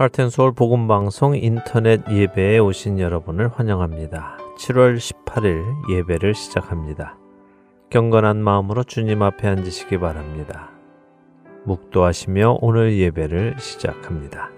하트앤소울 복음방송 인터넷 예배에 오신 여러분을 환영합니다. 7월 18일 예배를 시작합니다. 경건한 마음으로 주님 앞에 앉으시기 바랍니다. 묵도하시며 오늘 예배를 시작합니다.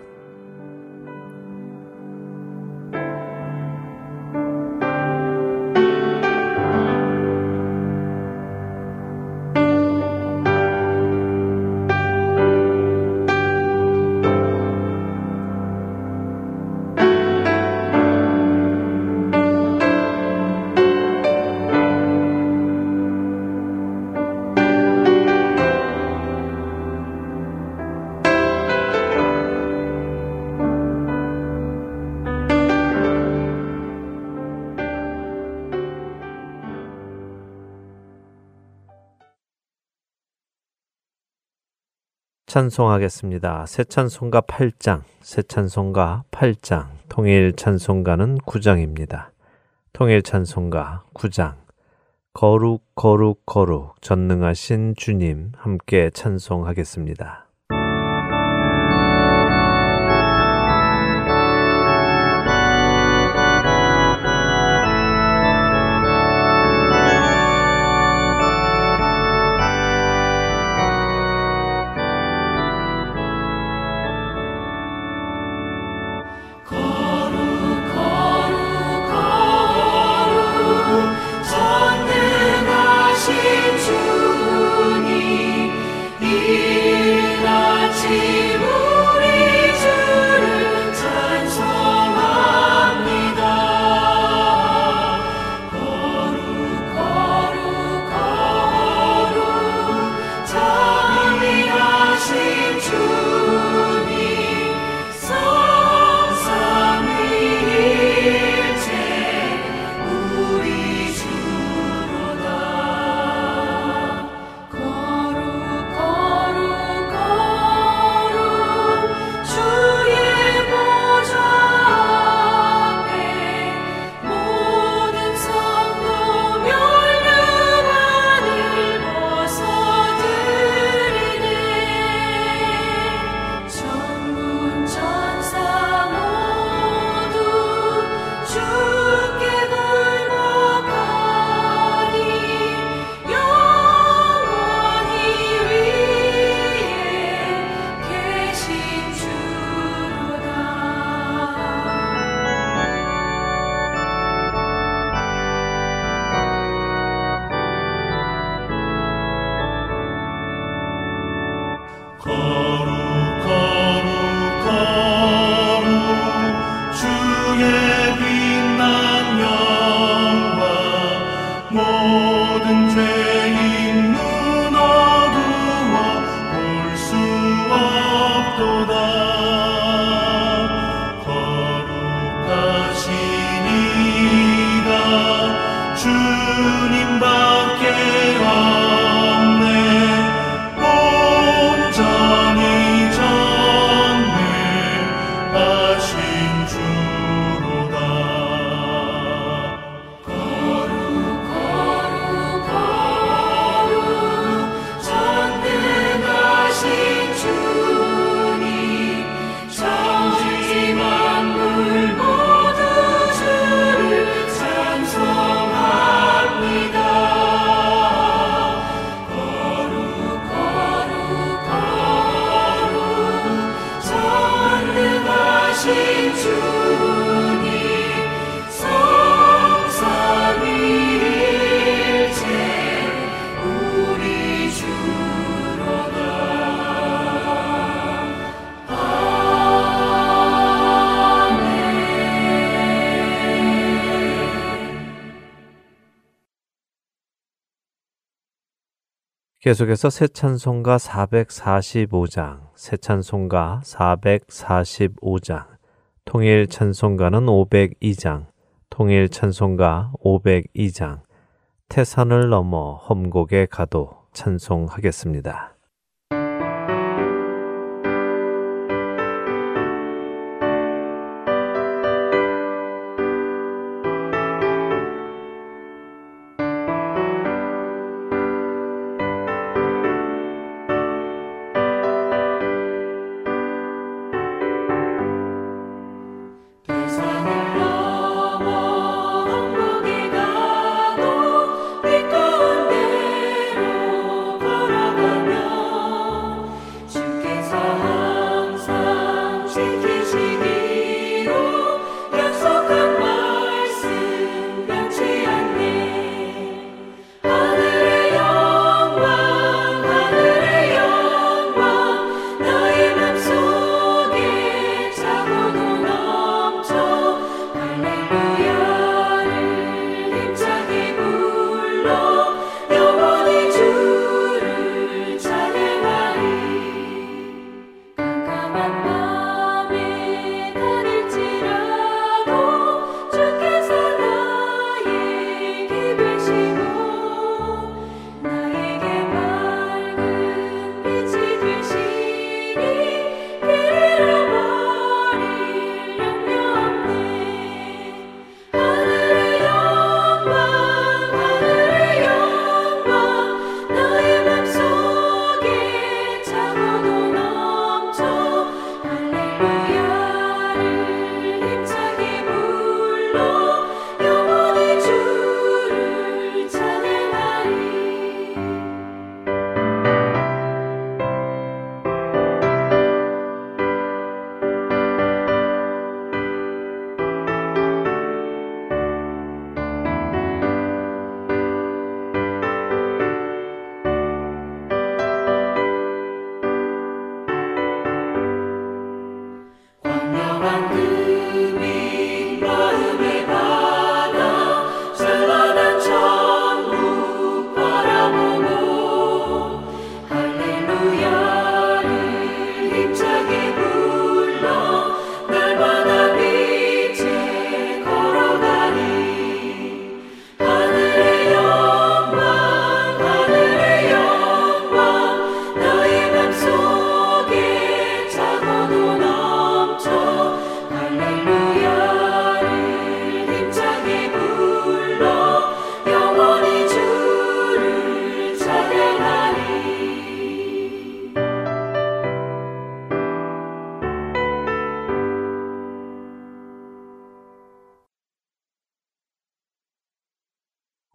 찬송하겠습니다. 새 찬송가 8장, 새 찬송가 8장, 통일 찬송가는 9장입니다. 통일 찬송가 9장. 거룩, 거룩, 거룩, 전능하신 주님 함께 찬송하겠습니다. 계속해서 새 찬송가 445장, 새 찬송가 445장, 통일 찬송가는 502장, 통일 찬송가 502장, 태산을 넘어 험곡에 가도 찬송하겠습니다.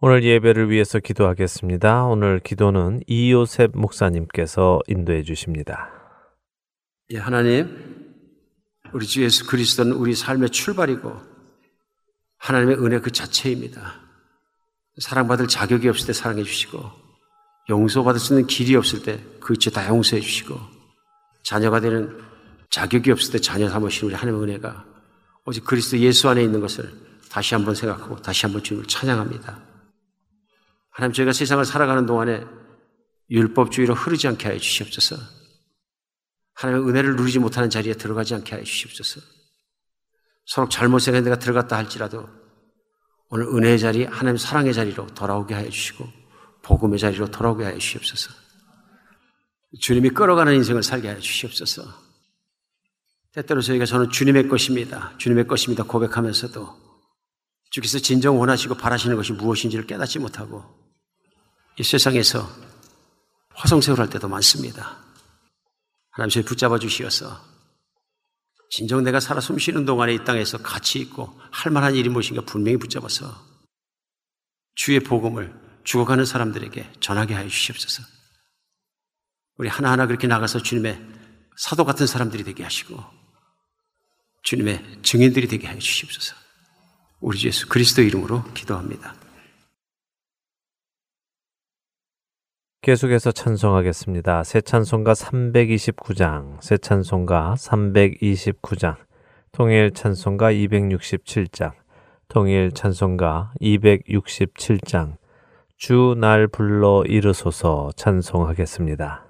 오늘 예배를 위해서 기도하겠습니다. 오늘 기도는 이요셉 목사님께서 인도해 주십니다. 예, 하나님, 우리 주 예수 그리스도는 우리 삶의 출발이고 하나님의 은혜 그 자체입니다. 사랑받을 자격이 없을 때 사랑해 주시고 용서받을 수 있는 길이 없을 때 그치 다 용서해 주시고 자녀가 되는 자격이 없을 때 자녀 삼으신 우리 하나님의 은혜가 오직 그리스도 예수 안에 있는 것을 다시 한번 생각하고 다시 한번 주님을 찬양합니다. 하나님 저희가 세상을 살아가는 동안에 율법주의로 흐르지 않게 하여 주시옵소서. 하나님의 은혜를 누리지 못하는 자리에 들어가지 않게 하여 주시옵소서. 서로 잘못 생각한 데가 들어갔다 할지라도 오늘 은혜의 자리, 하나님 사랑의 자리로 돌아오게 하여 주시고 복음의 자리로 돌아오게 하여 주시옵소서. 주님이 끌어가는 인생을 살게 하여 주시옵소서. 때때로 저희가 저는 주님의 것입니다. 주님의 것입니다. 고백하면서도 주께서 진정 원하시고 바라시는 것이 무엇인지를 깨닫지 못하고 이 세상에서 화성세월 할 때도 많습니다. 하나님 저희 붙잡아 주시어서 진정 내가 살아 숨 쉬는 동안에 이 땅에서 가치 있고 할 만한 일이 무엇인가 분명히 붙잡아서 주의 복음을 죽어가는 사람들에게 전하게 하여 주시옵소서. 우리 하나하나 그렇게 나가서 주님의 사도 같은 사람들이 되게 하시고 주님의 증인들이 되게 하여 주시옵소서. 우리 주 예수 그리스도 이름으로 기도합니다. 계속해서 찬송하겠습니다. 새 찬송가 329장, 새 찬송가 329장, 통일 찬송가 267장, 통일 찬송가 267장, 주 날 불러 이르소서 찬송하겠습니다.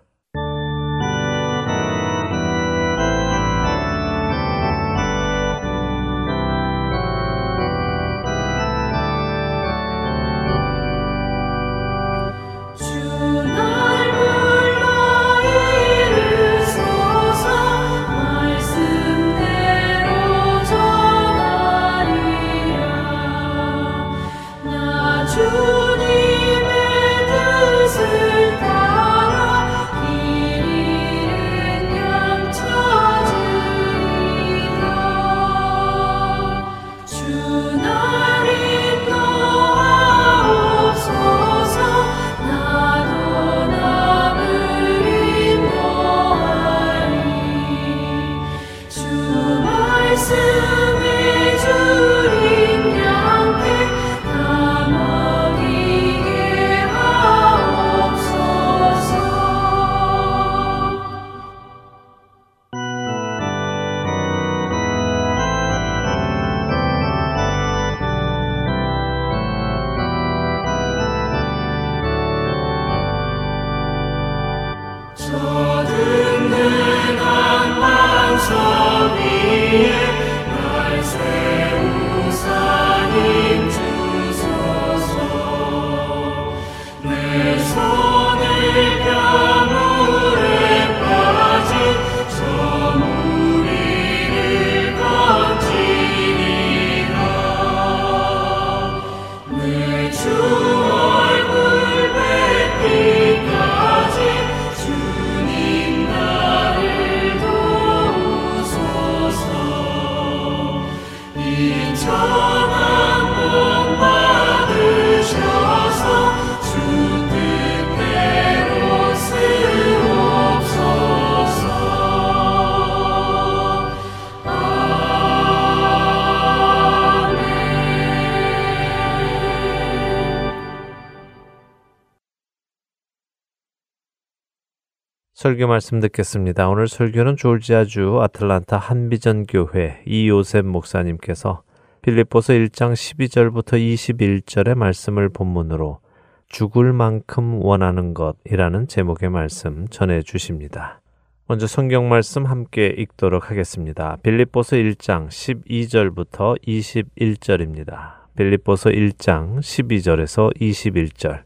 설교 말씀 듣겠습니다. 오늘 설교는 졸지아주 아틀란타 한비전 교회 이요셉 목사님께서 빌립보서 1장 12절부터 21절의 말씀을 본문으로 죽을 만큼 원하는 것이라는 제목의 말씀 전해 주십니다. 먼저 성경 말씀 함께 읽도록 하겠습니다. 빌립보서 1장 12절부터 21절입니다. 빌립보서 1장 12절에서 21절.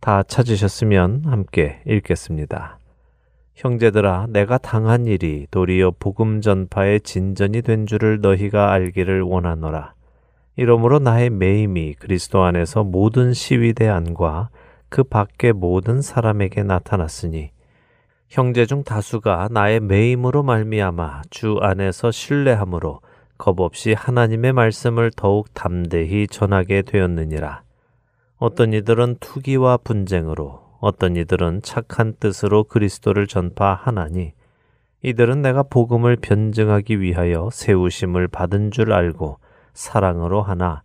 다 찾으셨으면 함께 읽겠습니다. 형제들아 내가 당한 일이 도리어 복음 전파의 진전이 된 줄을 너희가 알기를 원하노라. 이러므로 나의 매임이 그리스도 안에서 모든 시위대 안과 그 밖의 모든 사람에게 나타났으니 형제 중 다수가 나의 매임으로 말미암아 주 안에서 신뢰함으로 겁 없이 하나님의 말씀을 더욱 담대히 전하게 되었느니라. 어떤 이들은 투기와 분쟁으로, 어떤 이들은 착한 뜻으로 그리스도를 전파하나니 이들은 내가 복음을 변증하기 위하여 세우심을 받은 줄 알고 사랑으로 하나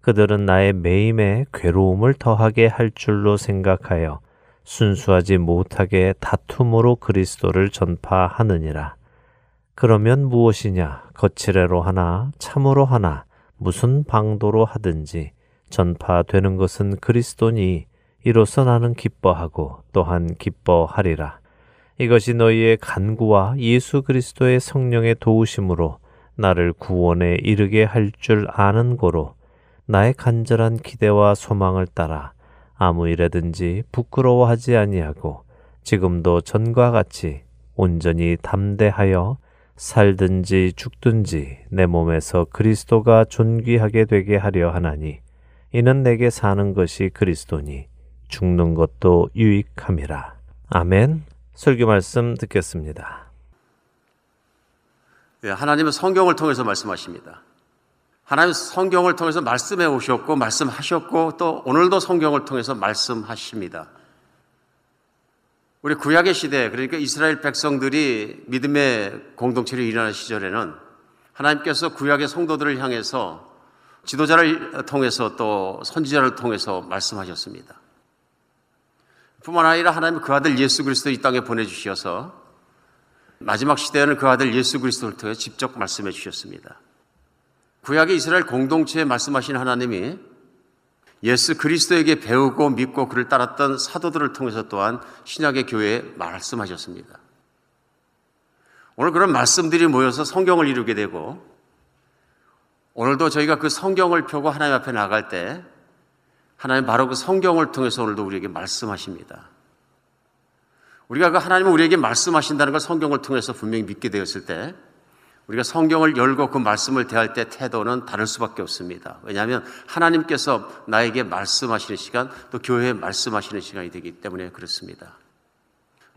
그들은 나의 매임에 괴로움을 더하게 할 줄로 생각하여 순수하지 못하게 다툼으로 그리스도를 전파하느니라. 그러면 무엇이냐? 거칠애로 하나, 참으로 하나, 무슨 방도로 하든지 전파되는 것은 그리스도니 이로써 나는 기뻐하고 또한 기뻐하리라. 이것이 너희의 간구와 예수 그리스도의 성령의 도우심으로 나를 구원에 이르게 할 줄 아는 고로 나의 간절한 기대와 소망을 따라 아무 일에든지 부끄러워하지 아니하고 지금도 전과 같이 온전히 담대하여 살든지 죽든지 내 몸에서 그리스도가 존귀하게 되게 하려 하나니 이는 내게 사는 것이 그리스도니 죽는 것도 유익함이라. 아멘. 설교 말씀 듣겠습니다. 예, 하나님은 성경을 통해서 말씀하십니다. 하나님 성경을 통해서 말씀해 오셨고 말씀하셨고 또 오늘도 성경을 통해서 말씀하십니다. 우리 구약의 시대 그러니까 이스라엘 백성들이 믿음의 공동체를 일어나는 시절에는 하나님께서 구약의 성도들을 향해서 지도자를 통해서 또 선지자를 통해서 말씀하셨습니다. 뿐만 아니라 하나님 그 아들 예수 그리스도 이 땅에 보내주셔서 마지막 시대에는 그 아들 예수 그리스도를 통해 직접 말씀해 주셨습니다. 구약의 이스라엘 공동체에 말씀하신 하나님이 예수 그리스도에게 배우고 믿고 그를 따랐던 사도들을 통해서 또한 신약의 교회에 말씀하셨습니다. 오늘 그런 말씀들이 모여서 성경을 이루게 되고 오늘도 저희가 그 성경을 펴고 하나님 앞에 나갈 때 하나님 바로 그 성경을 통해서 오늘도 우리에게 말씀하십니다. 우리가 그 하나님은 우리에게 말씀하신다는 걸 성경을 통해서 분명히 믿게 되었을 때 우리가 성경을 열고 그 말씀을 대할 때 태도는 다를 수밖에 없습니다. 왜냐하면 하나님께서 나에게 말씀하시는 시간 또 교회에 말씀하시는 시간이 되기 때문에 그렇습니다.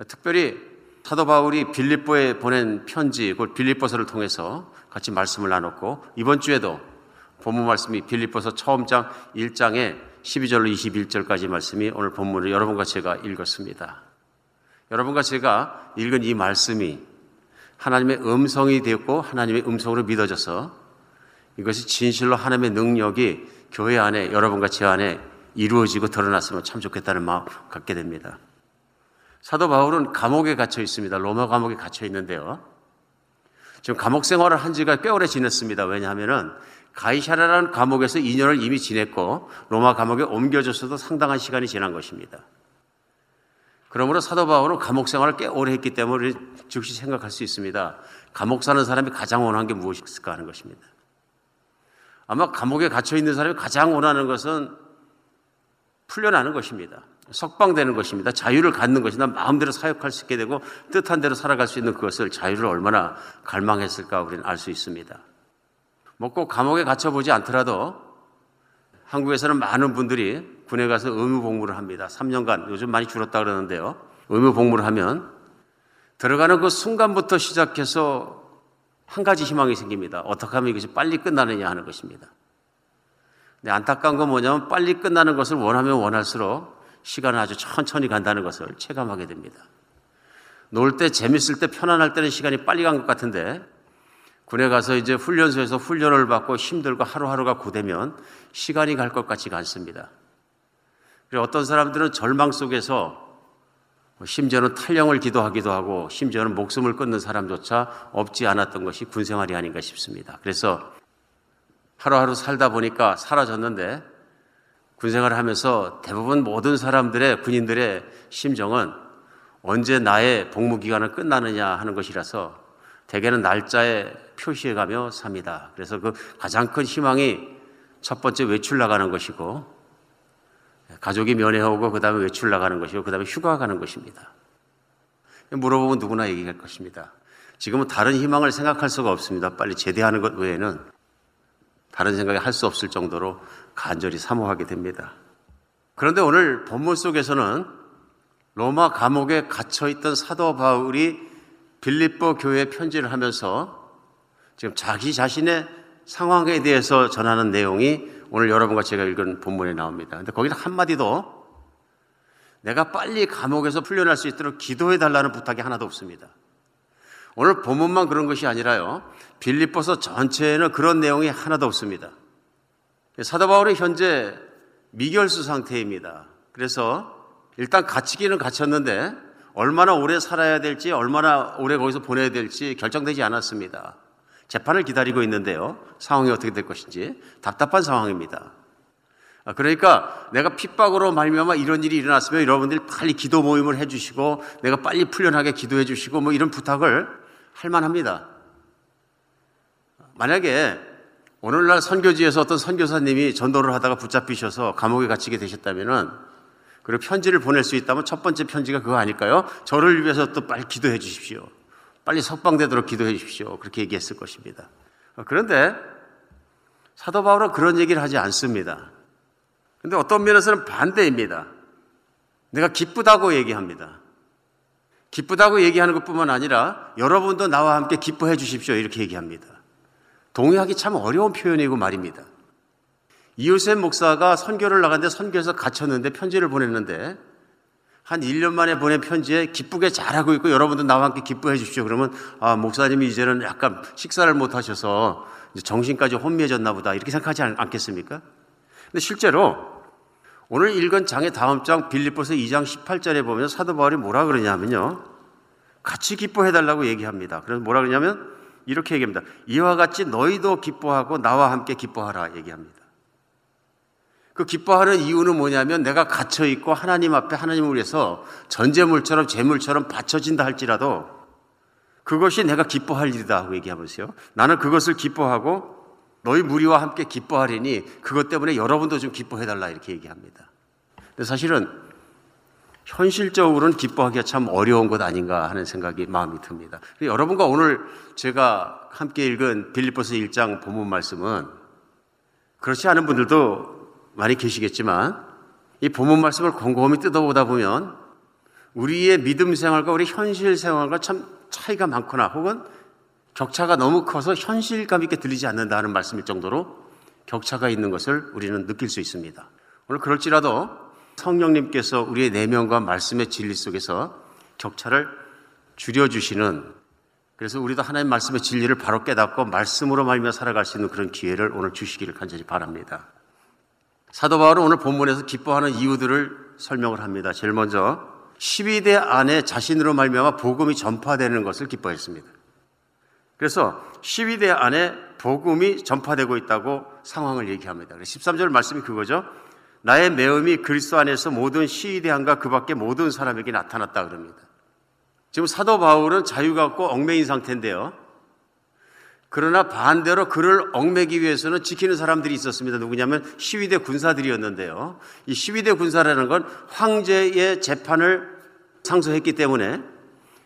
특별히 사도 바울이 빌립보에 보낸 편지, 곧 빌립보서를 통해서 같이 말씀을 나눴고 이번 주에도 본문 말씀이 빌립보서 처음 장 1장에 12절로 21절까지 말씀이 오늘 본문을 여러분과 제가 읽었습니다. 여러분과 제가 읽은 이 말씀이 하나님의 음성이 되었고 하나님의 음성으로 믿어져서 이것이 진실로 하나님의 능력이 교회 안에 여러분과 제 안에 이루어지고 드러났으면 참 좋겠다는 마음 갖게 됩니다. 사도 바울은 감옥에 갇혀 있습니다. 로마 감옥에 갇혀 있는데요. 지금 감옥 생활을 한 지가 꽤 오래 지냈습니다. 왜냐하면은 가이샤라라는 감옥에서 2년을 이미 지냈고 로마 감옥에 옮겨졌어도 상당한 시간이 지난 것입니다. 그러므로 사도 바울은 감옥 생활을 꽤 오래 했기 때문에 즉시 생각할 수 있습니다. 감옥 사는 사람이 가장 원하는 게 무엇일까 하는 것입니다. 아마 감옥에 갇혀 있는 사람이 가장 원하는 것은 풀려나는 것입니다. 석방되는 것입니다. 자유를 갖는 것이나 마음대로 사역할 수 있게 되고 뜻한 대로 살아갈 수 있는 그것을 자유를 얼마나 갈망했을까 우리는 알 수 있습니다. 뭐 감옥에 갇혀보지 않더라도 한국에서는 많은 분들이 군에 가서 의무 복무를 합니다. 3년간 요즘 많이 줄었다 그러는데요. 의무 복무를 하면 들어가는 그 순간부터 시작해서 한 가지 희망이 생깁니다. 어떻게 하면 이것이 빨리 끝나느냐 하는 것입니다. 근데 안타까운 건 뭐냐면 빨리 끝나는 것을 원하면 원할수록 시간은 아주 천천히 간다는 것을 체감하게 됩니다. 놀 때 재밌을 때 편안할 때는 시간이 빨리 간 것 같은데 군에 가서 이제 훈련소에서 훈련을 받고 힘들고 하루하루가 고되면 시간이 갈 것 같지가 않습니다. 그리고 어떤 사람들은 절망 속에서 심지어는 탈령을 기도하기도 하고 심지어는 목숨을 끊는 사람조차 없지 않았던 것이 군 생활이 아닌가 싶습니다. 그래서 하루하루 살다 보니까 사라졌는데 군 생활을 하면서 대부분 모든 사람들의 군인들의 심정은 언제 나의 복무 기간은 끝나느냐 하는 것이라서 대개는 날짜에 표시해 가며 삽니다. 그래서 그 가장 큰 희망이 첫 번째 외출 나가는 것이고 가족이 면회하고 그 다음에 외출 나가는 것이고 그 다음에 휴가 가는 것입니다. 물어보면 누구나 얘기할 것입니다. 지금은 다른 희망을 생각할 수가 없습니다. 빨리 제대하는 것 외에는 다른 생각이 할 수 없을 정도로 간절히 사모하게 됩니다. 그런데 오늘 본문 속에서는 로마 감옥에 갇혀 있던 사도 바울이 빌립보 교회에 편지를 하면서 지금 자기 자신의 상황에 대해서 전하는 내용이 오늘 여러분과 제가 읽은 본문에 나옵니다. 근데 거기는 한마디도 내가 빨리 감옥에서 풀려날 수 있도록 기도해 달라는 부탁이 하나도 없습니다. 오늘 본문만 그런 것이 아니라요. 빌립보서 전체에는 그런 내용이 하나도 없습니다. 사도 바울이 현재 미결수 상태입니다. 그래서 일단 갇히기는 갇혔는데 얼마나 오래 살아야 될지 얼마나 오래 거기서 보내야 될지 결정되지 않았습니다. 재판을 기다리고 있는데요. 상황이 어떻게 될 것인지 답답한 상황입니다. 아, 그러니까 내가 핍박으로 말미암아 이런 일이 일어났으면 여러분들이 빨리 기도 모임을 해주시고 내가 빨리 풀려나게 기도해 주시고 뭐 이런 부탁을 할 만합니다. 만약에 오늘날 선교지에서 어떤 선교사님이 전도를 하다가 붙잡히셔서 감옥에 갇히게 되셨다면은 그리고 편지를 보낼 수 있다면 첫 번째 편지가 그거 아닐까요? 저를 위해서 또 빨리 기도해 주십시오. 빨리 석방되도록 기도해 주십시오. 그렇게 얘기했을 것입니다. 그런데 사도 바울은 그런 얘기를 하지 않습니다. 근데 어떤 면에서는 반대입니다. 내가 기쁘다고 얘기합니다. 기쁘다고 얘기하는 것 뿐만 아니라 여러분도 나와 함께 기뻐해 주십시오. 이렇게 얘기합니다. 동의하기 참 어려운 표현이고 말입니다. 이웃셉 목사가 선교를 나갔는데 선교에서 갇혔는데 편지를 보냈는데 한 1년 만에 보낸 편지에 기쁘게 잘하고 있고 여러분도 나와 함께 기뻐해 주십시오. 그러면 아, 목사님이 이제는 약간 식사를 못 하셔서 정신까지 혼미해졌나 보다. 이렇게 생각하지 않 겠습니까? 근데 실제로 오늘 읽은 장의 다음 장 빌립보서 2장 18절에 보면 사도 바울이 뭐라 그러냐면요. 같이 기뻐해 달라고 얘기합니다. 그래서 뭐라 그러냐면 이렇게 얘기합니다. 이와 같이 너희도 기뻐하고 나와 함께 기뻐하라 얘기합니다. 그 기뻐하는 이유는 뭐냐면 내가 갇혀 있고 하나님 앞에 하나님을 위해서 전제물처럼 재물처럼 바쳐진다 할지라도 그것이 내가 기뻐할 일이다 하고 얘기하면서요. 나는 그것을 기뻐하고 너희 무리와 함께 기뻐하리니 그것 때문에 여러분도 좀 기뻐해 달라 이렇게 얘기합니다. 근데 사실은 현실적으로는 기뻐하기가 참 어려운 것 아닌가 하는 생각이 마음이 듭니다. 여러분과 오늘 제가 함께 읽은 빌립보서 1장 본문 말씀은 그렇지 않은 분들도 많이 계시겠지만 이 본문 말씀을 곰곰이 뜯어보다 보면 우리의 믿음 생활과 우리 현실 생활과 참 차이가 많거나 혹은 격차가 너무 커서 현실감 있게 들리지 않는다는 말씀일 정도로 격차가 있는 것을 우리는 느낄 수 있습니다. 오늘 그럴지라도 성령님께서 우리의 내면과 말씀의 진리 속에서 격차를 줄여주시는 그래서 우리도 하나님 말씀의 진리를 바로 깨닫고 말씀으로 말며 살아갈 수 있는 그런 기회를 오늘 주시기를 간절히 바랍니다. 사도 바울은 오늘 본문에서 기뻐하는 이유들을 설명을 합니다. 제일 먼저 12대 안에 자신으로 말미암아 복음이 전파되는 것을 기뻐했습니다. 그래서 12대 안에 복음이 전파되고 있다고 상황을 얘기합니다. 13절 말씀이 그거죠. 나의 매음이 그리스도 안에서 모든 시위대한과 그 밖에 모든 사람에게 나타났다 그럽니다. 지금 사도 바울은 자유가 없고 얽매인 상태인데요. 그러나 반대로 그를 얽매기 위해서는 지키는 사람들이 있었습니다. 누구냐면 시위대 군사들이었는데요. 이 시위대 군사라는 건 황제의 재판을 상소했기 때문에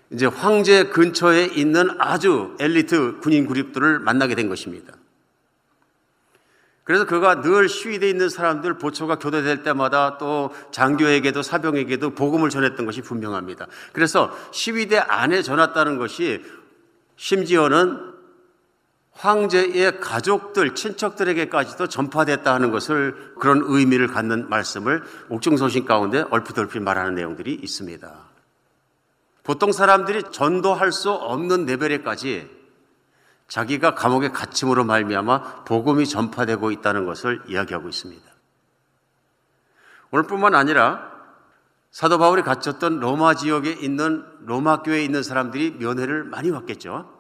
이제 황제 근처에 있는 아주 엘리트 군인 그룹들을 만나게 된 것입니다. 그래서 그가 늘 시위대에 있는 사람들 보초가 교대될 때마다 또 장교에게도 사병에게도 복음을 전했던 것이 분명합니다. 그래서 시위대 안에 전했다는 것이 심지어는 황제의 가족들, 친척들에게까지도 전파됐다 하는 것을 그런 의미를 갖는 말씀을 옥중서신 가운데 얼핏 얼핏 말하는 내용들이 있습니다. 보통 사람들이 전도할 수 없는 레벨에까지 자기가 감옥에 갇힘으로 말미암아 복음이 전파되고 있다는 것을 이야기하고 있습니다. 오늘뿐만 아니라 사도 바울이 갇혔던 로마 지역에 있는 로마 교회에 있는 사람들이 면회를 많이 왔겠죠.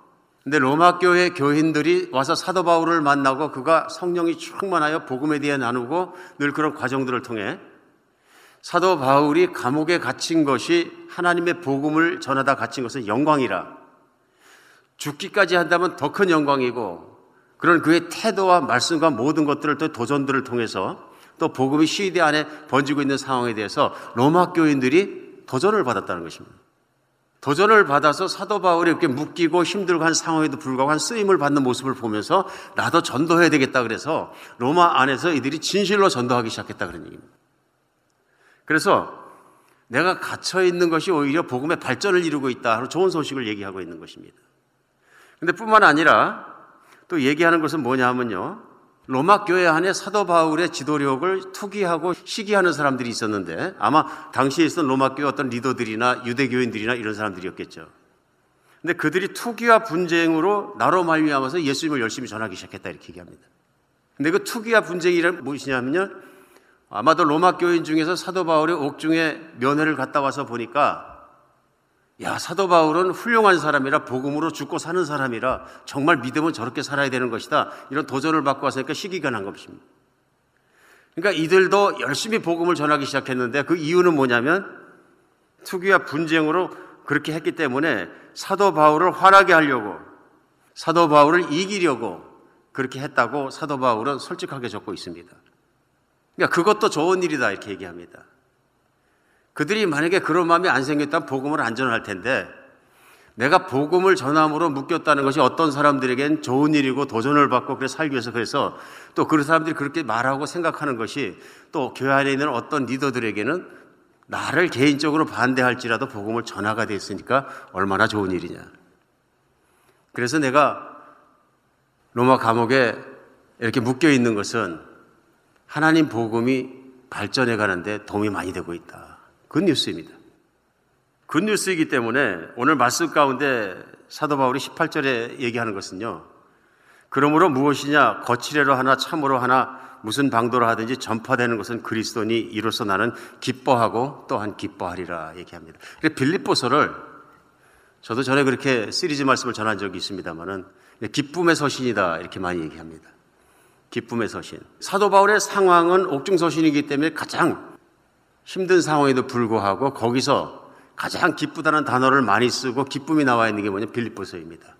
근데 로마 교회 교인들이 와서 사도 바울을 만나고 그가 성령이 충만하여 복음에 대해 나누고 늘 그런 과정들을 통해 사도 바울이 감옥에 갇힌 것이 하나님의 복음을 전하다 갇힌 것은 영광이라 죽기까지 한다면 더 큰 영광이고 그런 그의 태도와 말씀과 모든 것들을 또 도전들을 통해서 또 복음이 시대 안에 번지고 있는 상황에 대해서 로마 교인들이 도전을 받았다는 것입니다. 도전을 받아서 사도 바울이 이렇게 묶이고 힘들고 한 상황에도 불구하고 한 쓰임을 받는 모습을 보면서 나도 전도해야 되겠다 그래서 로마 안에서 이들이 진실로 전도하기 시작했다 그런 얘기입니다. 그래서 내가 갇혀 있는 것이 오히려 복음의 발전을 이루고 있다. 좋은 소식을 얘기하고 있는 것입니다. 근데 뿐만 아니라 또 얘기하는 것은 뭐냐 하면요. 로마 교회 안에 사도 바울의 지도력을 투기하고 시기하는 사람들이 있었는데 아마 당시에 있었던 로마 교회 어떤 리더들이나 유대교인들이나 이런 사람들이었겠죠. 근데 그들이 투기와 분쟁으로 나로 말미암아서 예수님을 열심히 전하기 시작했다 이렇게 얘기합니다. 근데 그 투기와 분쟁이란 무엇이냐면요. 아마도 로마 교인 중에서 사도 바울의 옥중에 면회를 갔다 와서 보니까 야, 사도 바울은 훌륭한 사람이라 복음으로 죽고 사는 사람이라 정말 믿음은 저렇게 살아야 되는 것이다. 이런 도전을 받고 왔으니까 시기가 난 것입니다. 그러니까 이들도 열심히 복음을 전하기 시작했는데 그 이유는 뭐냐면 투기와 분쟁으로 그렇게 했기 때문에 사도 바울을 화나게 하려고 사도 바울을 이기려고 그렇게 했다고 사도 바울은 솔직하게 적고 있습니다. 그러니까 그것도 좋은 일이다 이렇게 얘기합니다. 그들이 만약에 그런 마음이 안 생겼다면 복음을 안 전할 텐데 내가 복음을 전함으로 묶였다는 것이 어떤 사람들에겐 좋은 일이고 도전을 받고 그래 살기 위해서 그래서 또 그런 사람들이 그렇게 말하고 생각하는 것이 또 교회 안에 있는 어떤 리더들에게는 나를 개인적으로 반대할지라도 복음을 전하가 됐으니까 얼마나 좋은 일이냐. 그래서 내가 로마 감옥에 이렇게 묶여 있는 것은 하나님 복음이 발전해 가는데 도움이 많이 되고 있다. 굿뉴스입니다. 굿뉴스이기 때문에 오늘 말씀 가운데 사도 바울이 18절에 얘기하는 것은요. 그러므로 무엇이냐 거칠애로 하나 참으로 하나 무슨 방도로 하든지 전파되는 것은 그리스도니 이로써 나는 기뻐하고 또한 기뻐하리라 얘기합니다. 빌립보서를 저도 전에 그렇게 시리즈 말씀을 전한 적이 있습니다만은 기쁨의 서신이다 이렇게 많이 얘기합니다. 기쁨의 서신. 사도 바울의 상황은 옥중 서신이기 때문에 가장 힘든 상황에도 불구하고 거기서 가장 기쁘다는 단어를 많이 쓰고 기쁨이 나와 있는 게 뭐냐 빌립보서입니다.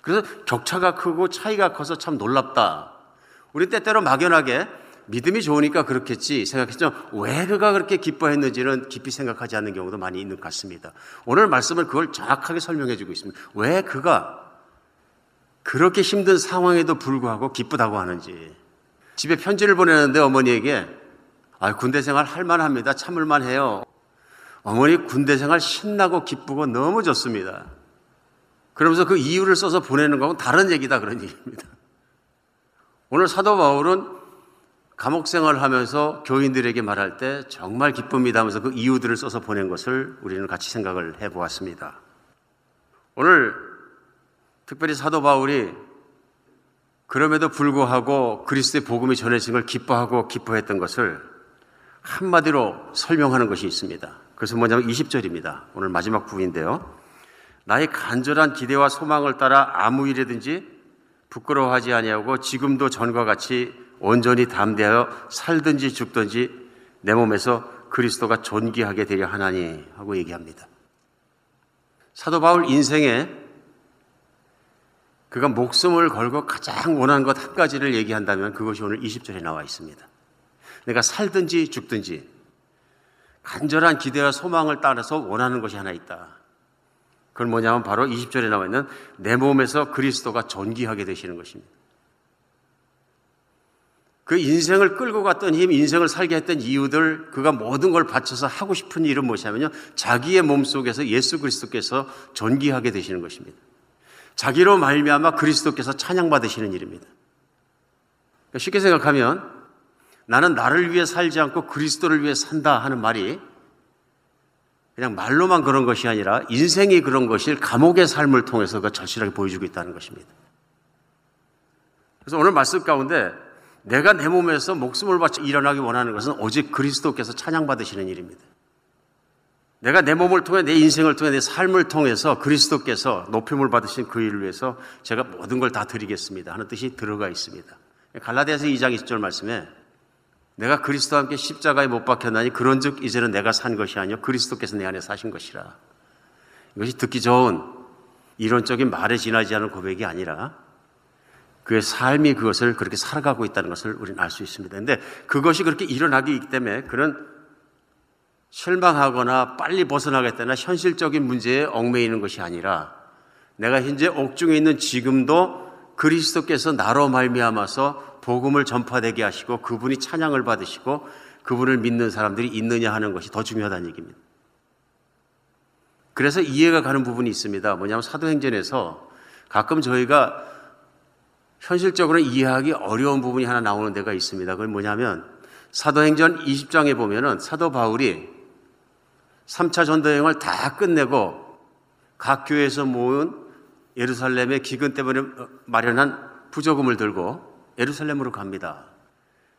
그래서 격차가 크고 차이가 커서 참 놀랍다. 우리 때때로 막연하게 믿음이 좋으니까 그렇겠지 생각했죠. 왜 그가 그렇게 기뻐했는지는 깊이 생각하지 않는 경우도 많이 있는 것 같습니다. 오늘 말씀을 그걸 정확하게 설명해 주고 있습니다. 왜 그가 그렇게 힘든 상황에도 불구하고 기쁘다고 하는지. 집에 편지를 보내는데 어머니에게 아, 군대 생활 할만합니다. 참을만 해요. 어머니 군대 생활 신나고 기쁘고 너무 좋습니다. 그러면서 그 이유를 써서 보내는 거하고 다른 얘기다 그런 얘기입니다. 오늘 사도 바울은 감옥 생활을 하면서 교인들에게 말할 때 정말 기쁩니다 하면서 그 이유들을 써서 보낸 것을 우리는 같이 생각을 해 보았습니다. 오늘 특별히 사도 바울이 그럼에도 불구하고 그리스도의 복음이 전해진 걸 기뻐하고 기뻐했던 것을 한마디로 설명하는 것이 있습니다. 그래서 뭐냐면 20절입니다. 오늘 마지막 부분인데요. 나의 간절한 기대와 소망을 따라 아무 일이든지 부끄러워하지 아니하고 지금도 전과 같이 온전히 담대하여 살든지 죽든지 내 몸에서 그리스도가 존귀하게 되려 하나니 하고 얘기합니다. 사도 바울 인생에 그가 목숨을 걸고 가장 원하는 것한 가지를 얘기한다면 그것이 오늘 20절에 나와 있습니다. 내가 살든지 죽든지 간절한 기대와 소망을 따라서 원하는 것이 하나 있다. 그건 뭐냐면 바로 20절에 나와 있는 내 몸에서 그리스도가 존귀하게 되시는 것입니다. 그 인생을 끌고 갔던 힘, 인생을 살게 했던 이유들, 그가 모든 걸 바쳐서 하고 싶은 일은 무엇이냐면요. 자기의 몸 속에서 예수 그리스도께서 존귀하게 되시는 것입니다. 자기로 말미암아 그리스도께서 찬양받으시는 일입니다. 그러니까 쉽게 생각하면 나는 나를 위해 살지 않고 그리스도를 위해 산다 하는 말이 그냥 말로만 그런 것이 아니라 인생이 그런 것일 감옥의 삶을 통해서 그 절실하게 보여주고 있다는 것입니다. 그래서 오늘 말씀 가운데 내가 내 몸에서 목숨을 바쳐 일어나기 원하는 것은 오직 그리스도께서 찬양받으시는 일입니다. 내가 내 몸을 통해 내 인생을 통해 내 삶을 통해서 그리스도께서 높임을 받으신 그 일을 위해서 제가 모든 걸 다 드리겠습니다 하는 뜻이 들어가 있습니다. 갈라디아서 2장 20절 말씀에 내가 그리스도와 함께 십자가에 못 박혔나니 그런즉 이제는 내가 산 것이 아니요 그리스도께서 내 안에 사신 것이라. 이것이 듣기 좋은 이론적인 말에 지나지 않은 고백이 아니라 그의 삶이 그것을 그렇게 살아가고 있다는 것을 우리는 알 수 있습니다. 근데 그것이 그렇게 일어나기 때문에 그런 실망하거나 빨리 벗어나겠다나 현실적인 문제에 얽매이는 것이 아니라 내가 현재 옥중에 있는 지금도 그리스도께서 나로 말미암아서 복음을 전파되게 하시고 그분이 찬양을 받으시고 그분을 믿는 사람들이 있느냐 하는 것이 더 중요하다는 얘기입니다. 그래서 이해가 가는 부분이 있습니다. 뭐냐면 사도행전에서 가끔 저희가 현실적으로 이해하기 어려운 부분이 하나 나오는 데가 있습니다. 그건 뭐냐면 사도행전 20장에 보면은 사도 바울이 3차 전도 여행을 다 끝내고 각 교회에서 모은 예루살렘의 기근 때문에 마련한 부조금을 들고 예루살렘으로 갑니다.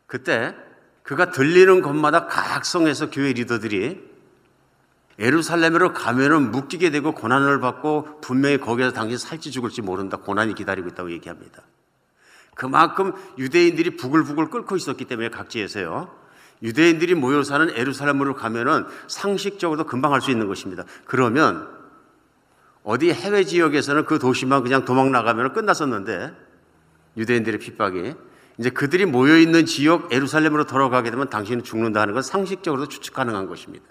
그때 그가 들리는 곳마다 각 성에서 교회 리더들이 예루살렘으로 가면은 묶이게 되고 고난을 받고 분명히 거기서 당신 살지 죽을지 모른다. 고난이 기다리고 있다고 얘기합니다. 그만큼 유대인들이 부글부글 끓고 있었기 때문에 각지에서요. 유대인들이 모여 사는 예루살렘으로 가면은 상식적으로도 금방 할 수 있는 것입니다. 그러면 어디 해외 지역에서는 그 도시만 그냥 도망 나가면 끝났었는데 유대인들의 핍박이 이제 그들이 모여 있는 지역 예루살렘으로 돌아가게 되면 당신은 죽는다 하는 건 상식적으로도 추측 가능한 것입니다.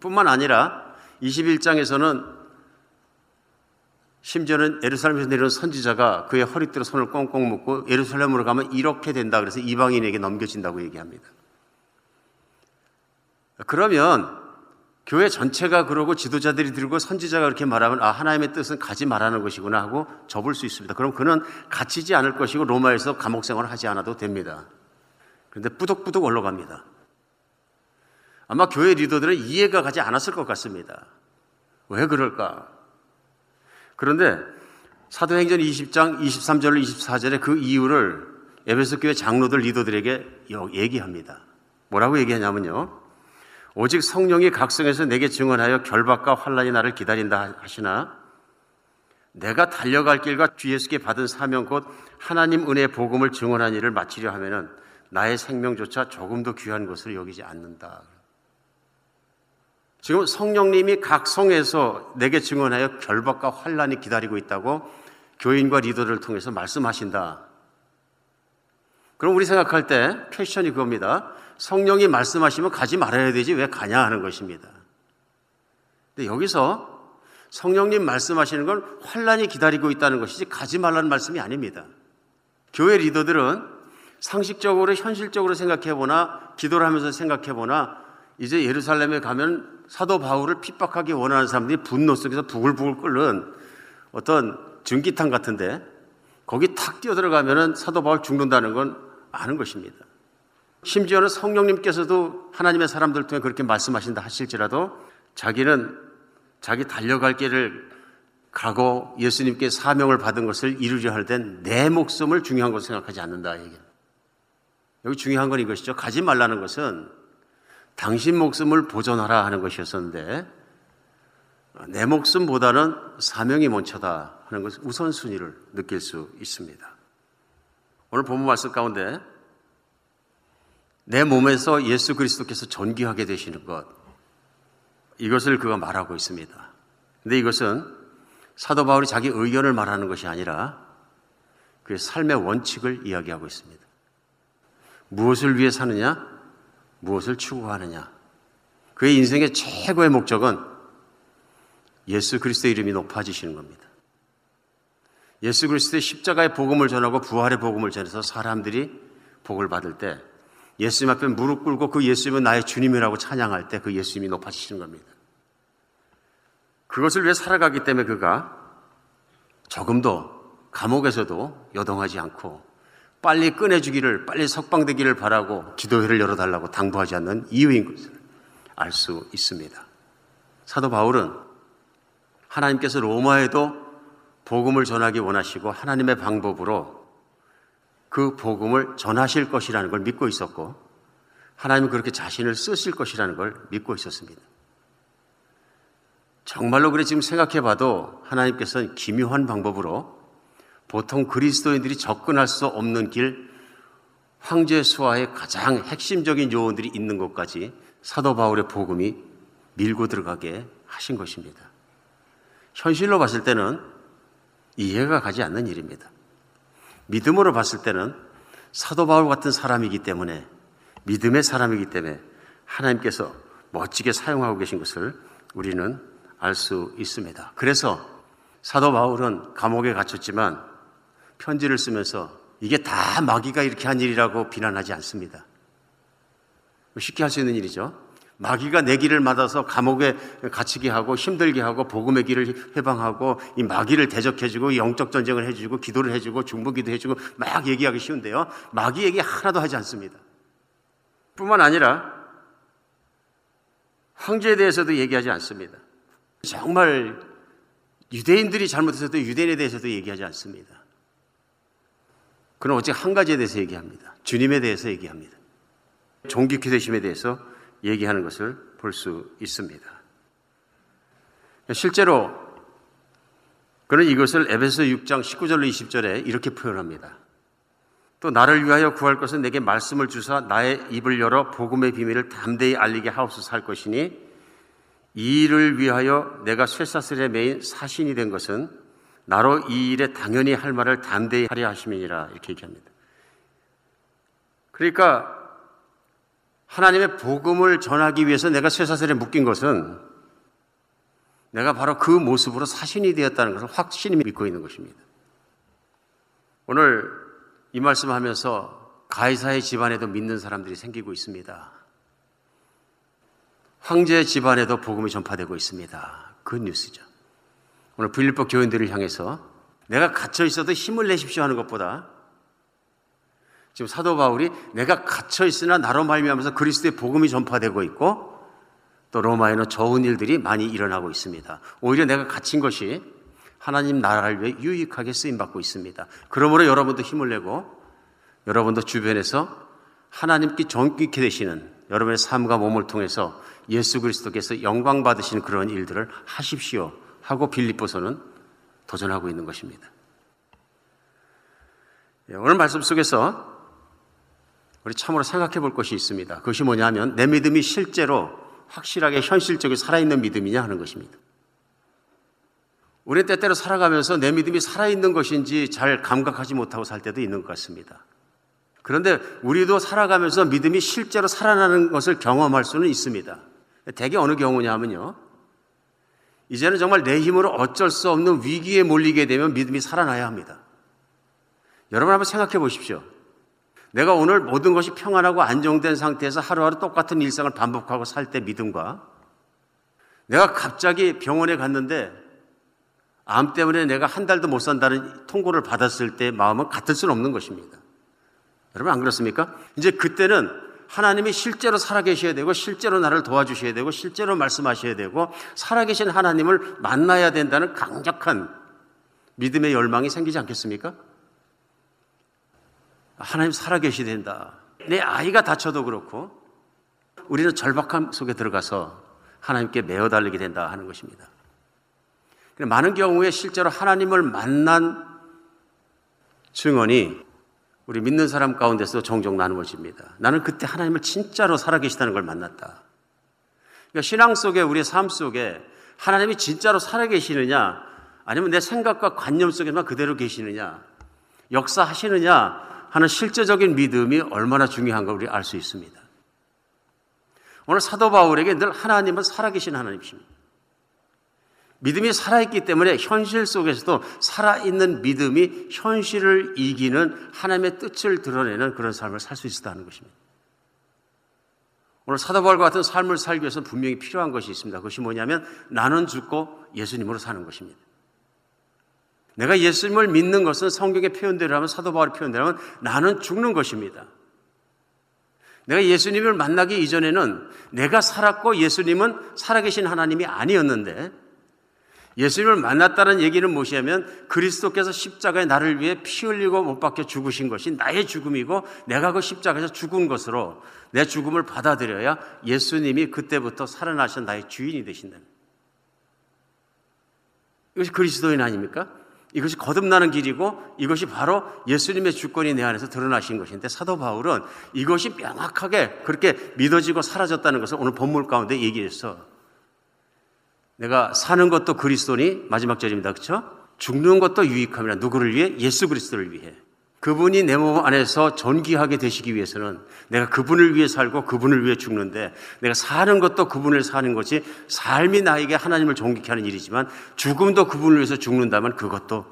뿐만 아니라 21장에서는 심지어는 예루살렘에서 내려온 선지자가 그의 허리띠로 손을 꽁꽁 묶고 예루살렘으로 가면 이렇게 된다 그래서 이방인에게 넘겨진다고 얘기합니다. 그러면 교회 전체가 그러고 지도자들이 들고 선지자가 그렇게 말하면 아 하나님의 뜻은 가지 말라는 것이구나 하고 접을 수 있습니다. 그럼 그는 갇히지 않을 것이고 로마에서 감옥 생활을 하지 않아도 됩니다. 그런데 뿌덕뿌덕 올라갑니다. 아마 교회 리더들은 이해가 가지 않았을 것 같습니다. 왜 그럴까? 그런데 사도행전 20장 23절 24절에 그 이유를 에베소 교회 장로들 리더들에게 얘기합니다. 뭐라고 얘기하냐면요. 오직 성령이 각성해서 내게 증언하여 결박과 환란이 나를 기다린다 하시나 내가 달려갈 길과 주 예수께 받은 사명 곧 하나님 은혜의 복음을 증언한 일을 마치려 하면은 나의 생명조차 조금도 귀한 것을 여기지 않는다. 지금 성령님이 각 성에서 내게 증언하여 결박과 환란이 기다리고 있다고 교인과 리더를 통해서 말씀하신다. 그럼 우리 생각할 때 퀘션이 그겁니다. 성령이 말씀하시면 가지 말아야 되지 왜 가냐 하는 것입니다. 근데 여기서 성령님 말씀하시는 건 환란이 기다리고 있다는 것이지 가지 말라는 말씀이 아닙니다. 교회 리더들은 상식적으로 현실적으로 생각해 보나 기도를 하면서 생각해 보나 이제 예루살렘에 가면 사도 바울을 핍박하기 원하는 사람들이 분노 속에서 부글부글 끓는 어떤 증기탕 같은데 거기 탁 뛰어 들어가면은 사도 바울 죽는다는 건 아는 것입니다. 심지어는 성령님께서도 하나님의 사람들 통해 그렇게 말씀하신다 하실지라도 자기는 자기 달려갈 길을 가고 예수님께 사명을 받은 것을 이루려 할 땐 내 목숨을 중요한 것으로 생각하지 않는다. 여기 중요한 건 이것이죠. 가지 말라는 것은 당신 목숨을 보존하라 하는 것이었었는데 내 목숨보다는 사명이 먼저다 하는 것을 우선순위를 느낄 수 있습니다. 오늘 본문 말씀 가운데 내 몸에서 예수 그리스도께서 존귀하게 되시는 것 이것을 그가 말하고 있습니다. 근데 이것은 사도 바울이 자기 의견을 말하는 것이 아니라 그의 삶의 원칙을 이야기하고 있습니다. 무엇을 위해 사느냐? 무엇을 추구하느냐? 그의 인생의 최고의 목적은 예수 그리스도의 이름이 높아지시는 겁니다. 예수 그리스도의 십자가의 복음을 전하고 부활의 복음을 전해서 사람들이 복을 받을 때 예수님 앞에 무릎 꿇고 그 예수님은 나의 주님이라고 찬양할 때 그 예수님이 높아지시는 겁니다. 그것을 위해 살아가기 때문에 그가 조금도 감옥에서도 여동하지 않고 빨리 꺼내주기를, 빨리 석방되기를 바라고 기도회를 열어달라고 당부하지 않는 이유인 것을 알 수 있습니다. 사도 바울은 하나님께서 로마에도 복음을 전하기 원하시고 하나님의 방법으로 그 복음을 전하실 것이라는 걸 믿고 있었고 하나님은 그렇게 자신을 쓰실 것이라는 걸 믿고 있었습니다. 정말로 그래 지금 생각해 봐도 하나님께서는 기묘한 방법으로 보통 그리스도인들이 접근할 수 없는 길 황제 수하의 가장 핵심적인 요원들이 있는 곳까지 사도 바울의 복음이 밀고 들어가게 하신 것입니다. 현실로 봤을 때는 이해가 가지 않는 일입니다. 믿음으로 봤을 때는 사도 바울 같은 사람이기 때문에 믿음의 사람이기 때문에 하나님께서 멋지게 사용하고 계신 것을 우리는 알 수 있습니다. 그래서 사도 바울은 감옥에 갇혔지만 편지를 쓰면서 이게 다 마귀가 이렇게 한 일이라고 비난하지 않습니다. 쉽게 할 수 있는 일이죠. 마귀가 내 길을 맞아서 감옥에 갇히게 하고 힘들게 하고 복음의 길을 해방하고 이 마귀를 대적해주고 영적 전쟁을 해주고 기도를 해주고 중보기도 해주고 막 얘기하기 쉬운데요. 마귀 얘기 하나도 하지 않습니다. 뿐만 아니라 황제에 대해서도 얘기하지 않습니다. 정말 유대인들이 잘못해서도 유대인에 대해서도 얘기하지 않습니다. 그는 오직 한 가지에 대해서 얘기합니다. 주님에 대해서 얘기합니다. 종기키 되심에 대해서 얘기하는 것을 볼 수 있습니다. 실제로 그는 이것을 에베소 6장 19절로 20절에 이렇게 표현합니다. 또 나를 위하여 구할 것은 내게 말씀을 주사 나의 입을 열어 복음의 비밀을 담대히 알리게 하옵소서 할 것이니 이 일을 위하여 내가 쇠사슬에 매인 사신이 된 것은 나로 이 일에 당연히 할 말을 담대히 하려 하심이니라 이렇게 얘기합니다. 그러니까 하나님의 복음을 전하기 위해서 내가 쇠사슬에 묶인 것은 내가 바로 그 모습으로 사신이 되었다는 것을 확신이 믿고 있는 것입니다. 오늘 이 말씀하면서 가이사의 집안에도 믿는 사람들이 생기고 있습니다. 황제 집안에도 복음이 전파되고 있습니다. 그 뉴스죠. 오늘 빌립보 교인들을 향해서 내가 갇혀 있어도 힘을 내십시오 하는 것보다 지금 사도 바울이 내가 갇혀 있으나 나로 말미암아서 그리스도의 복음이 전파되고 있고 또 로마에는 좋은 일들이 많이 일어나고 있습니다. 오히려 내가 갇힌 것이 하나님 나라를 위해 유익하게 쓰임 받고 있습니다. 그러므로 여러분도 힘을 내고 여러분도 주변에서 하나님께 존귀케 되시는 여러분의 삶과 몸을 통해서 예수 그리스도께서 영광 받으시는 그런 일들을 하십시오 하고 빌립보서는 도전하고 있는 것입니다. 예, 오늘 말씀 속에서 우리 참으로 생각해 볼 것이 있습니다. 그것이 뭐냐면 내 믿음이 실제로 확실하게 현실적으로 살아있는 믿음이냐 하는 것입니다. 우리 때때로 살아가면서 내 믿음이 살아있는 것인지 잘 감각하지 못하고 살 때도 있는 것 같습니다. 그런데 우리도 살아가면서 믿음이 실제로 살아나는 것을 경험할 수는 있습니다. 대개 어느 경우냐면요. 이제는 정말 내 힘으로 어쩔 수 없는 위기에 몰리게 되면 믿음이 살아나야 합니다. 여러분 한번 생각해 보십시오. 내가 오늘 모든 것이 평안하고 안정된 상태에서 하루하루 똑같은 일상을 반복하고 살 때 믿음과 내가 갑자기 병원에 갔는데 암 때문에 내가 한 달도 못 산다는 통고를 받았을 때 마음은 같을 수는 없는 것입니다. 여러분 안 그렇습니까? 이제 그때는 하나님이 실제로 살아계셔야 되고 실제로 나를 도와주셔야 되고 실제로 말씀하셔야 되고 살아계신 하나님을 만나야 된다는 강력한 믿음의 열망이 생기지 않겠습니까? 하나님 살아계셔야 된다. 내 아이가 다쳐도 그렇고 우리는 절박함 속에 들어가서 하나님께 매어 달리게 된다 하는 것입니다. 많은 경우에 실제로 하나님을 만난 증언이 우리 믿는 사람 가운데서 종종 나누어집니다. 나는 그때 하나님을 진짜로 살아계시다는 걸 만났다. 그러니까 신앙 속에 우리의 삶 속에 하나님이 진짜로 살아계시느냐 아니면 내 생각과 관념 속에만 그대로 계시느냐 역사하시느냐 하는 실제적인 믿음이 얼마나 중요한가 우리 알 수 있습니다. 오늘 사도 바울에게 늘 하나님은 살아계신 하나님이십니다. 믿음이 살아있기 때문에 현실 속에서도 살아있는 믿음이 현실을 이기는 하나님의 뜻을 드러내는 그런 삶을 살 수 있었다는 것입니다. 오늘 사도바울과 같은 삶을 살기 위해서 분명히 필요한 것이 있습니다. 그것이 뭐냐면 나는 죽고 예수님으로 사는 것입니다. 내가 예수님을 믿는 것은 성경의 표현대로 하면 사도 바울의 표현대로 하면 나는 죽는 것입니다. 내가 예수님을 만나기 이전에는 내가 살았고 예수님은 살아계신 하나님이 아니었는데 예수님을 만났다는 얘기는 무엇이냐면 그리스도께서 십자가에 나를 위해 피 흘리고 못 박혀 죽으신 것이 나의 죽음이고 내가 그 십자가에서 죽은 것으로 내 죽음을 받아들여야 예수님이 그때부터 살아나신 나의 주인이 되신다는 이것이 그리스도인 아닙니까? 이것이 거듭나는 길이고 이것이 바로 예수님의 주권이 내 안에서 드러나신 것인데 사도 바울은 이것이 명확하게 그렇게 믿어지고 사라졌다는 것을 오늘 본문 가운데 얘기했어. 내가 사는 것도 그리스도니 마지막 절입니다. 그렇죠? 죽는 것도 유익함이라 누구를 위해? 예수 그리스도를 위해. 그분이 내 몸 안에서 존귀하게 되시기 위해서는 내가 그분을 위해 살고 그분을 위해 죽는데 내가 사는 것도 그분을 사는 것이 삶이 나에게 하나님을 존귀케 하는 일이지만 죽음도 그분을 위해서 죽는다면 그것도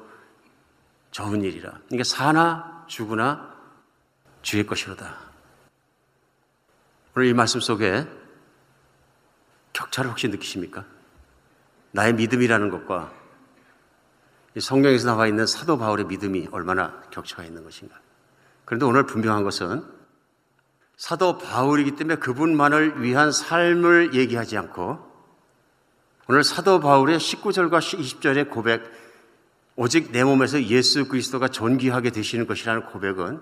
좋은 일이라. 그러니까 사나 죽으나 주의 것이로다. 오늘 이 말씀 속에 격차를 혹시 느끼십니까? 나의 믿음이라는 것과 성경에서 나와 있는 사도 바울의 믿음이 얼마나 격차가 있는 것인가. 그런데 오늘 분명한 것은 사도 바울이기 때문에 그분만을 위한 삶을 얘기하지 않고 오늘 사도 바울의 19절과 20절의 고백, 오직 내 몸에서 예수 그리스도가 존귀하게 되시는 것이라는 고백은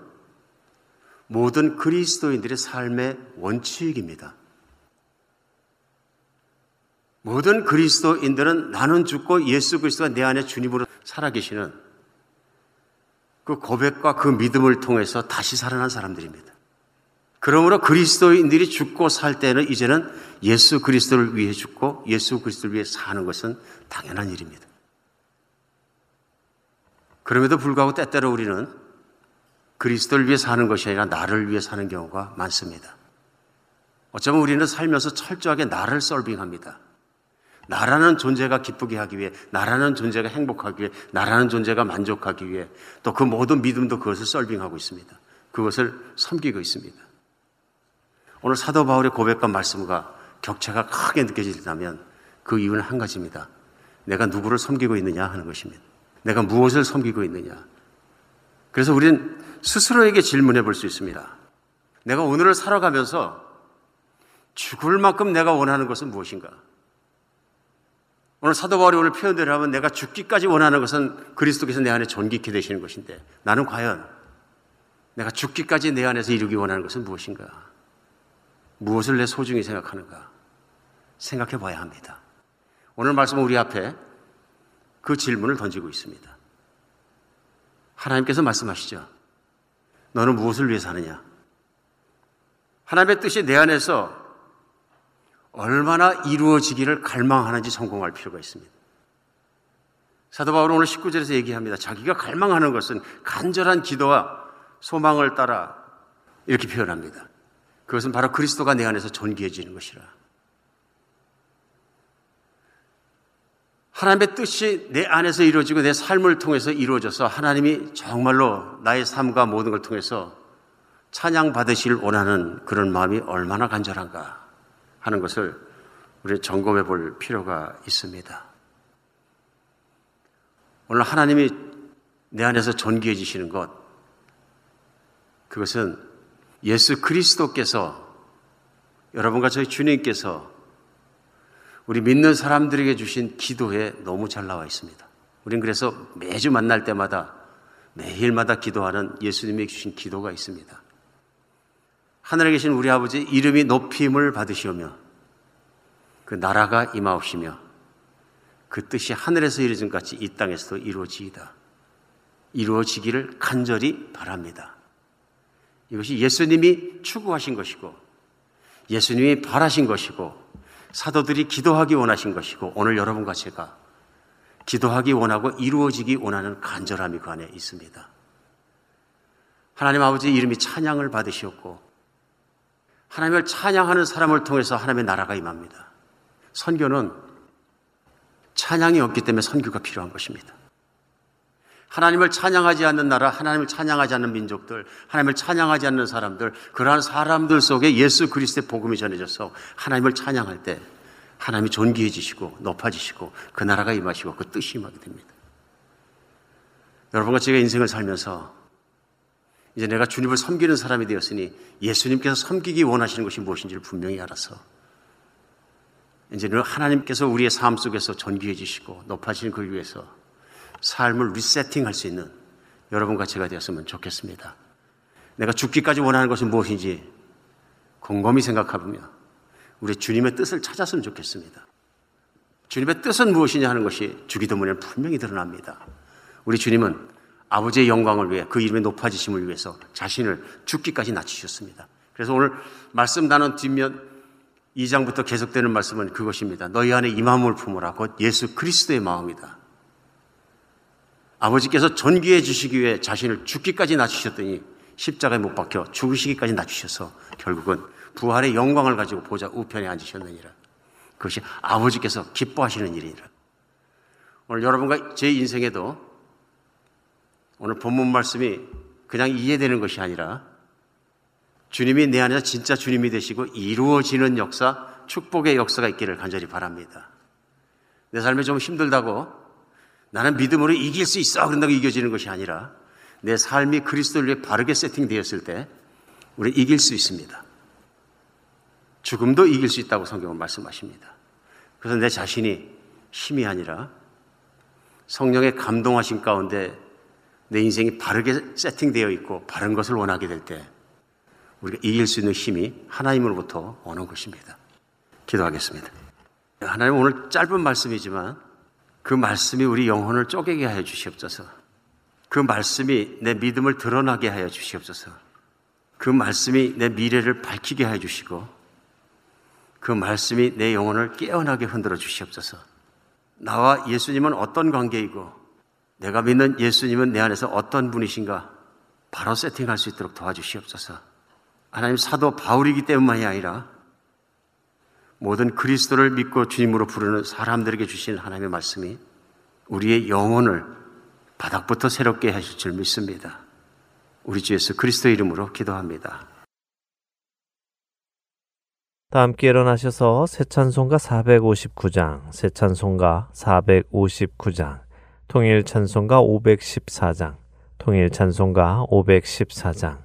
모든 그리스도인들의 삶의 원칙입니다. 모든 그리스도인들은 나는 죽고 예수 그리스도가 내 안에 주님으로 살아계시는 그 고백과 그 믿음을 통해서 다시 살아난 사람들입니다. 그러므로 그리스도인들이 죽고 살 때는 이제는 예수 그리스도를 위해 죽고 예수 그리스도를 위해 사는 것은 당연한 일입니다. 그럼에도 불구하고 때때로 우리는 그리스도를 위해 사는 것이 아니라 나를 위해 사는 경우가 많습니다. 어쩌면 우리는 살면서 철저하게 나를 썰빙합니다. 나라는 존재가 기쁘게 하기 위해, 나라는 존재가 행복하기 위해, 나라는 존재가 만족하기 위해, 또 그 모든 믿음도 그것을 썰빙하고 있습니다. 그것을 섬기고 있습니다. 오늘 사도 바울의 고백과 말씀과 격차가 크게 느껴진다면 그 이유는 한 가지입니다. 내가 누구를 섬기고 있느냐 하는 것입니다. 내가 무엇을 섬기고 있느냐. 그래서 우리는 스스로에게 질문해 볼 수 있습니다. 내가 오늘을 살아가면서 죽을 만큼 내가 원하는 것은 무엇인가? 오늘 사도 바울이 오늘 표현대로 하면 내가 죽기까지 원하는 것은 그리스도께서 내 안에 존귀케 되시는 것인데 나는 과연 내가 죽기까지 내 안에서 이루기 원하는 것은 무엇인가? 무엇을 내 소중히 생각하는가? 생각해 봐야 합니다. 오늘 말씀은 우리 앞에 그 질문을 던지고 있습니다. 하나님께서 말씀하시죠. 너는 무엇을 위해 사느냐? 하나님의 뜻이 내 안에서 얼마나 이루어지기를 갈망하는지 성공할 필요가 있습니다. 사도 바울은 오늘 19절에서 얘기합니다. 자기가 갈망하는 것은 간절한 기도와 소망을 따라 이렇게 표현합니다. 그것은 바로 그리스도가 내 안에서 존귀해지는 것이라. 하나님의 뜻이 내 안에서 이루어지고 내 삶을 통해서 이루어져서 하나님이 정말로 나의 삶과 모든 걸 통해서 찬양 받으실 원하는 그런 마음이 얼마나 간절한가 하는 것을 우리 점검해 볼 필요가 있습니다. 오늘 하나님이 내 안에서 존귀해지시는 것, 그것은 예수 그리스도께서 여러분과 저희 주님께서 우리 믿는 사람들에게 주신 기도에 너무 잘 나와 있습니다. 우린 그래서 매주 만날 때마다 매일마다 기도하는 예수님이 주신 기도가 있습니다. 하늘에 계신 우리 아버지 이름이 높임을 받으시오며 그 나라가 임하옵시며 그 뜻이 하늘에서 이루어진 같이 이 땅에서도 이루어지이다. 이루어지기를 간절히 바랍니다. 이것이 예수님이 추구하신 것이고 예수님이 바라신 것이고 사도들이 기도하기 원하신 것이고 오늘 여러분과 제가 기도하기 원하고 이루어지기 원하는 간절함이 그 안에 있습니다. 하나님 아버지 이름이 찬양을 받으시었고 하나님을 찬양하는 사람을 통해서 하나님의 나라가 임합니다. 선교는 찬양이 없기 때문에 선교가 필요한 것입니다. 하나님을 찬양하지 않는 나라, 하나님을 찬양하지 않는 민족들, 하나님을 찬양하지 않는 사람들, 그러한 사람들 속에 예수 그리스도의 복음이 전해져서 하나님을 찬양할 때 하나님이 존귀해지시고 높아지시고 그 나라가 임하시고 그 뜻이 임하게 됩니다. 여러분과 제가 인생을 살면서 이제 내가 주님을 섬기는 사람이 되었으니 예수님께서 섬기기 원하시는 것이 무엇인지를 분명히 알아서 이제는 하나님께서 우리의 삶 속에서 존귀해지시고 높아지는 그 위해서 삶을 리세팅할 수 있는 여러분과 제가 되었으면 좋겠습니다. 내가 죽기까지 원하는 것은 무엇인지 곰곰이 생각해보며 우리 주님의 뜻을 찾았으면 좋겠습니다. 주님의 뜻은 무엇이냐 하는 것이 주기도문에 분명히 드러납니다. 우리 주님은 아버지의 영광을 위해 그 이름의 높아지심을 위해서 자신을 죽기까지 낮추셨습니다. 그래서 오늘 말씀 나눈 뒷면 2장부터 계속되는 말씀은 그것입니다. 너희 안에 이 마음을 품으라. 곧 예수 그리스도의 마음이다. 아버지께서 존귀해 주시기 위해 자신을 죽기까지 낮추셨더니 십자가에 못 박혀 죽으시기까지 낮추셔서 결국은 부활의 영광을 가지고 보좌 우편에 앉으셨느니라. 그것이 아버지께서 기뻐하시는 일이니라. 오늘 여러분과 제 인생에도 오늘 본문 말씀이 그냥 이해되는 것이 아니라 주님이 내 안에서 진짜 주님이 되시고 이루어지는 역사, 축복의 역사가 있기를 간절히 바랍니다. 내 삶이 좀 힘들다고 나는 믿음으로 이길 수 있어 그런다고 이겨지는 것이 아니라 내 삶이 그리스도를 위해 바르게 세팅되었을 때 우리 이길 수 있습니다. 죽음도 이길 수 있다고 성경은 말씀하십니다. 그래서 내 자신이 힘이 아니라 성령의 감동하신 가운데 내 인생이 바르게 세팅되어 있고 바른 것을 원하게 될 때 우리가 이길 수 있는 힘이 하나님으로부터 오는 것입니다. 기도하겠습니다. 하나님 오늘 짧은 말씀이지만 그 말씀이 우리 영혼을 쪼개게 하여 주시옵소서. 그 말씀이 내 믿음을 드러나게 하여 주시옵소서. 그 말씀이 내 미래를 밝히게 하여 주시고 그 말씀이 내 영혼을 깨어나게 흔들어 주시옵소서. 나와 예수님은 어떤 관계이고 내가 믿는 예수님은 내 안에서 어떤 분이신가 바로 세팅할 수 있도록 도와주시옵소서. 하나님 사도 바울이기 때문만이 아니라 모든 그리스도를 믿고 주님으로 부르는 사람들에게 주신 하나님의 말씀이 우리의 영혼을 바닥부터 새롭게 하실 줄 믿습니다. 우리 주 예수 그리스도 이름으로 기도합니다. 다 함께 일어나셔서 새 찬송가 459장, 새 찬송가 459장, 통일 찬송가 514장, 통일 찬송가 514장,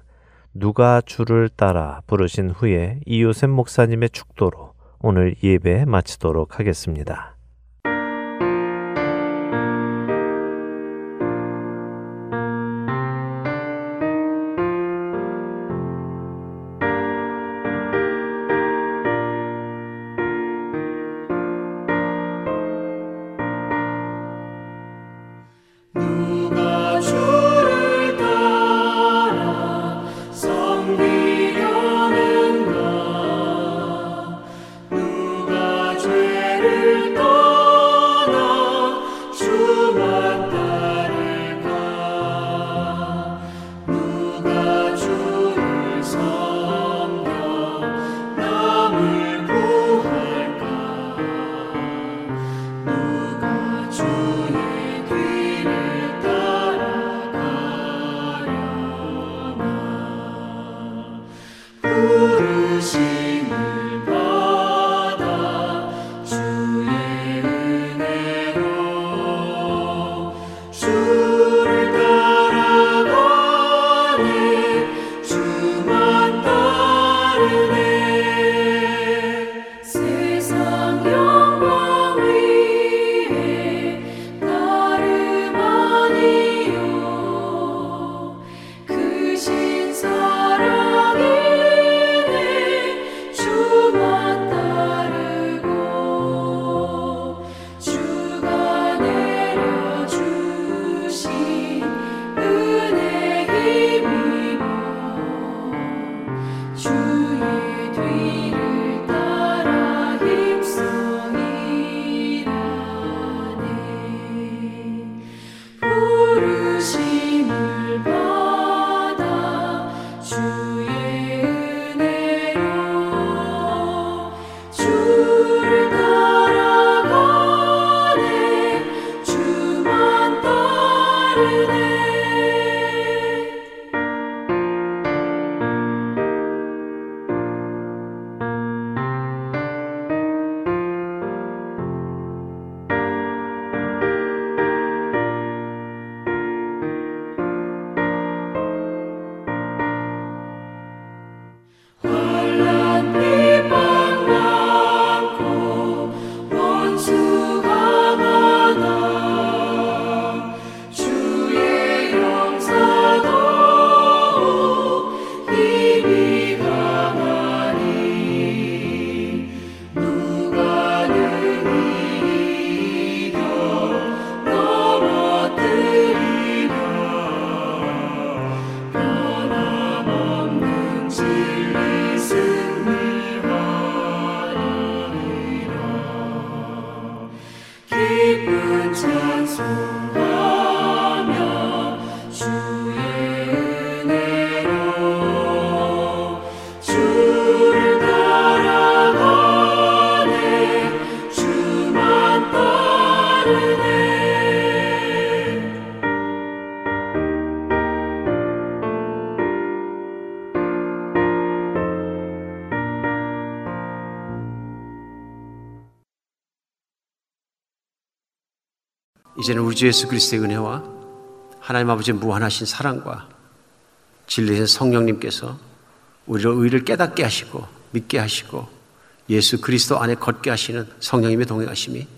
누가 주를 따라 부르신 후에 이요셉 목사님의 축도로 오늘 예배 마치도록 하겠습니다. 이제는 우리 주 예수 그리스도의 은혜와 하나님 아버지의 무한하신 사랑과 진리의 성령님께서 우리를 의를 깨닫게 하시고 믿게 하시고 예수 그리스도 안에 걷게 하시는 성령님의 동행하심이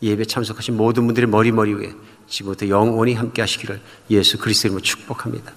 예배 참석하신 모든 분들의 머리머리 위에 지금부터 영원히 함께 하시기를 예수 그리스도 이름으로 축복합니다.